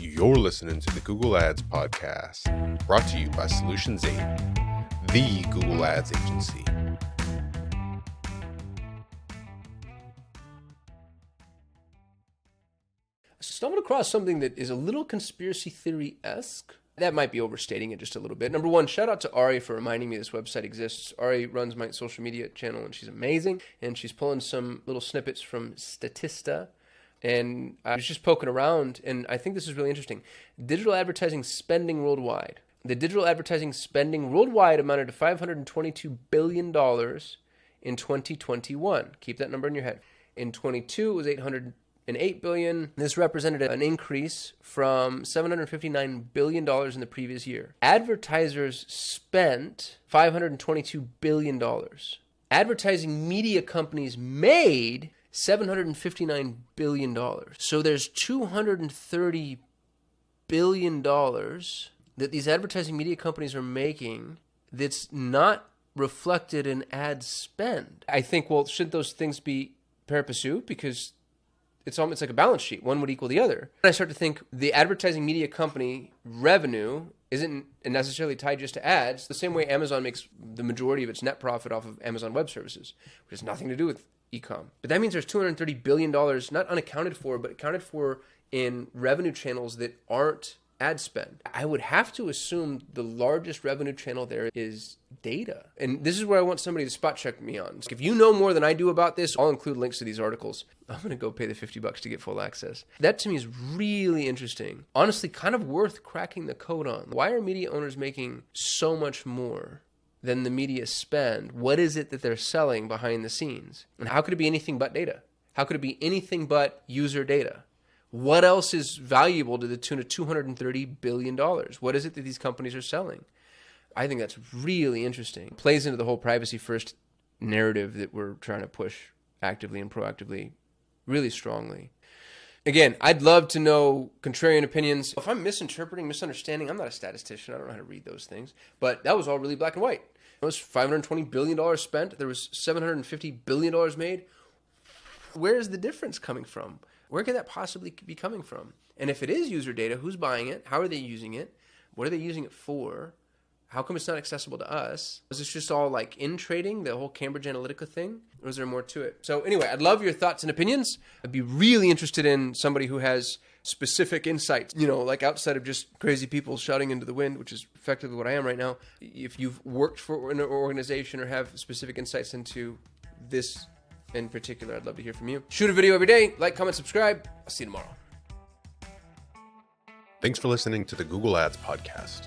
You're listening to the Google Ads Podcast, brought to you by Solutions 8, the Google Ads agency. I stumbled across something that is a little conspiracy theory esque. That might be overstating it just a little bit. Number one, shout out to Ari for reminding me this website exists. Ari runs my social media channel and she's amazing. And she's pulling some little snippets from Statista. And I was just poking around, and I think this is really interesting. Digital advertising spending worldwide. The digital advertising spending worldwide amounted to $522 billion in 2021. Keep that number in your head. In 22, it was 800 and 8 billion. This represented an increase from 759 billion dollars in the previous year. Advertisers spent 522 billion dollars. Advertising media companies made 759 billion dollars. So there's 230 billion dollars that these advertising media companies are making that's not reflected in ad spend. I think well should those things be pari passu because it's almost like a balance sheet. One would equal the other. And I start to think the advertising media company revenue isn't necessarily tied just to ads. The same way Amazon makes the majority of its net profit off of Amazon Web Services, which has nothing to do with ecom. But that means there's 230 billion dollars not unaccounted for, but accounted for in revenue channels that aren't ad spend. I would have to assume the largest revenue channel there is data. And this is where I want somebody to spot check me on. If you know more than I do about this, I'll include links to these articles. I'm going to go pay the 50 bucks to get full access. That to me is really interesting. Honestly, kind of worth cracking the code on. Why are media owners making so much more? Than the media spend. What is it that they're selling behind the scenes? And how could it be anything but data? How could it be anything but user data? What else is valuable to the tune of $230 billion? What is it that these companies are selling? I think that's really interesting. Plays into the whole privacy first narrative that we're trying to push actively and proactively really strongly. Again, I'd love to know contrarian opinions. If I'm misinterpreting, misunderstanding, I'm not a statistician. I don't know how to read those things. But that was all really black and white. It was $520 billion spent. There was $750 billion made. Where is the difference coming from? Where could that possibly be coming from? And if it is user data, who's buying it? How are they using it? What are they using it for? How come it's not accessible to us? Is this just all like in trading, the whole Cambridge Analytica thing? Or is there more to it? So, anyway, I'd love your thoughts and opinions. I'd be really interested in somebody who has specific insights, you know, like outside of just crazy people shouting into the wind, which is effectively what I am right now. If you've worked for an organization or have specific insights into this in particular, I'd love to hear from you. Shoot a video every day, like, comment, subscribe. I'll see you tomorrow. Thanks for listening to the Google Ads Podcast.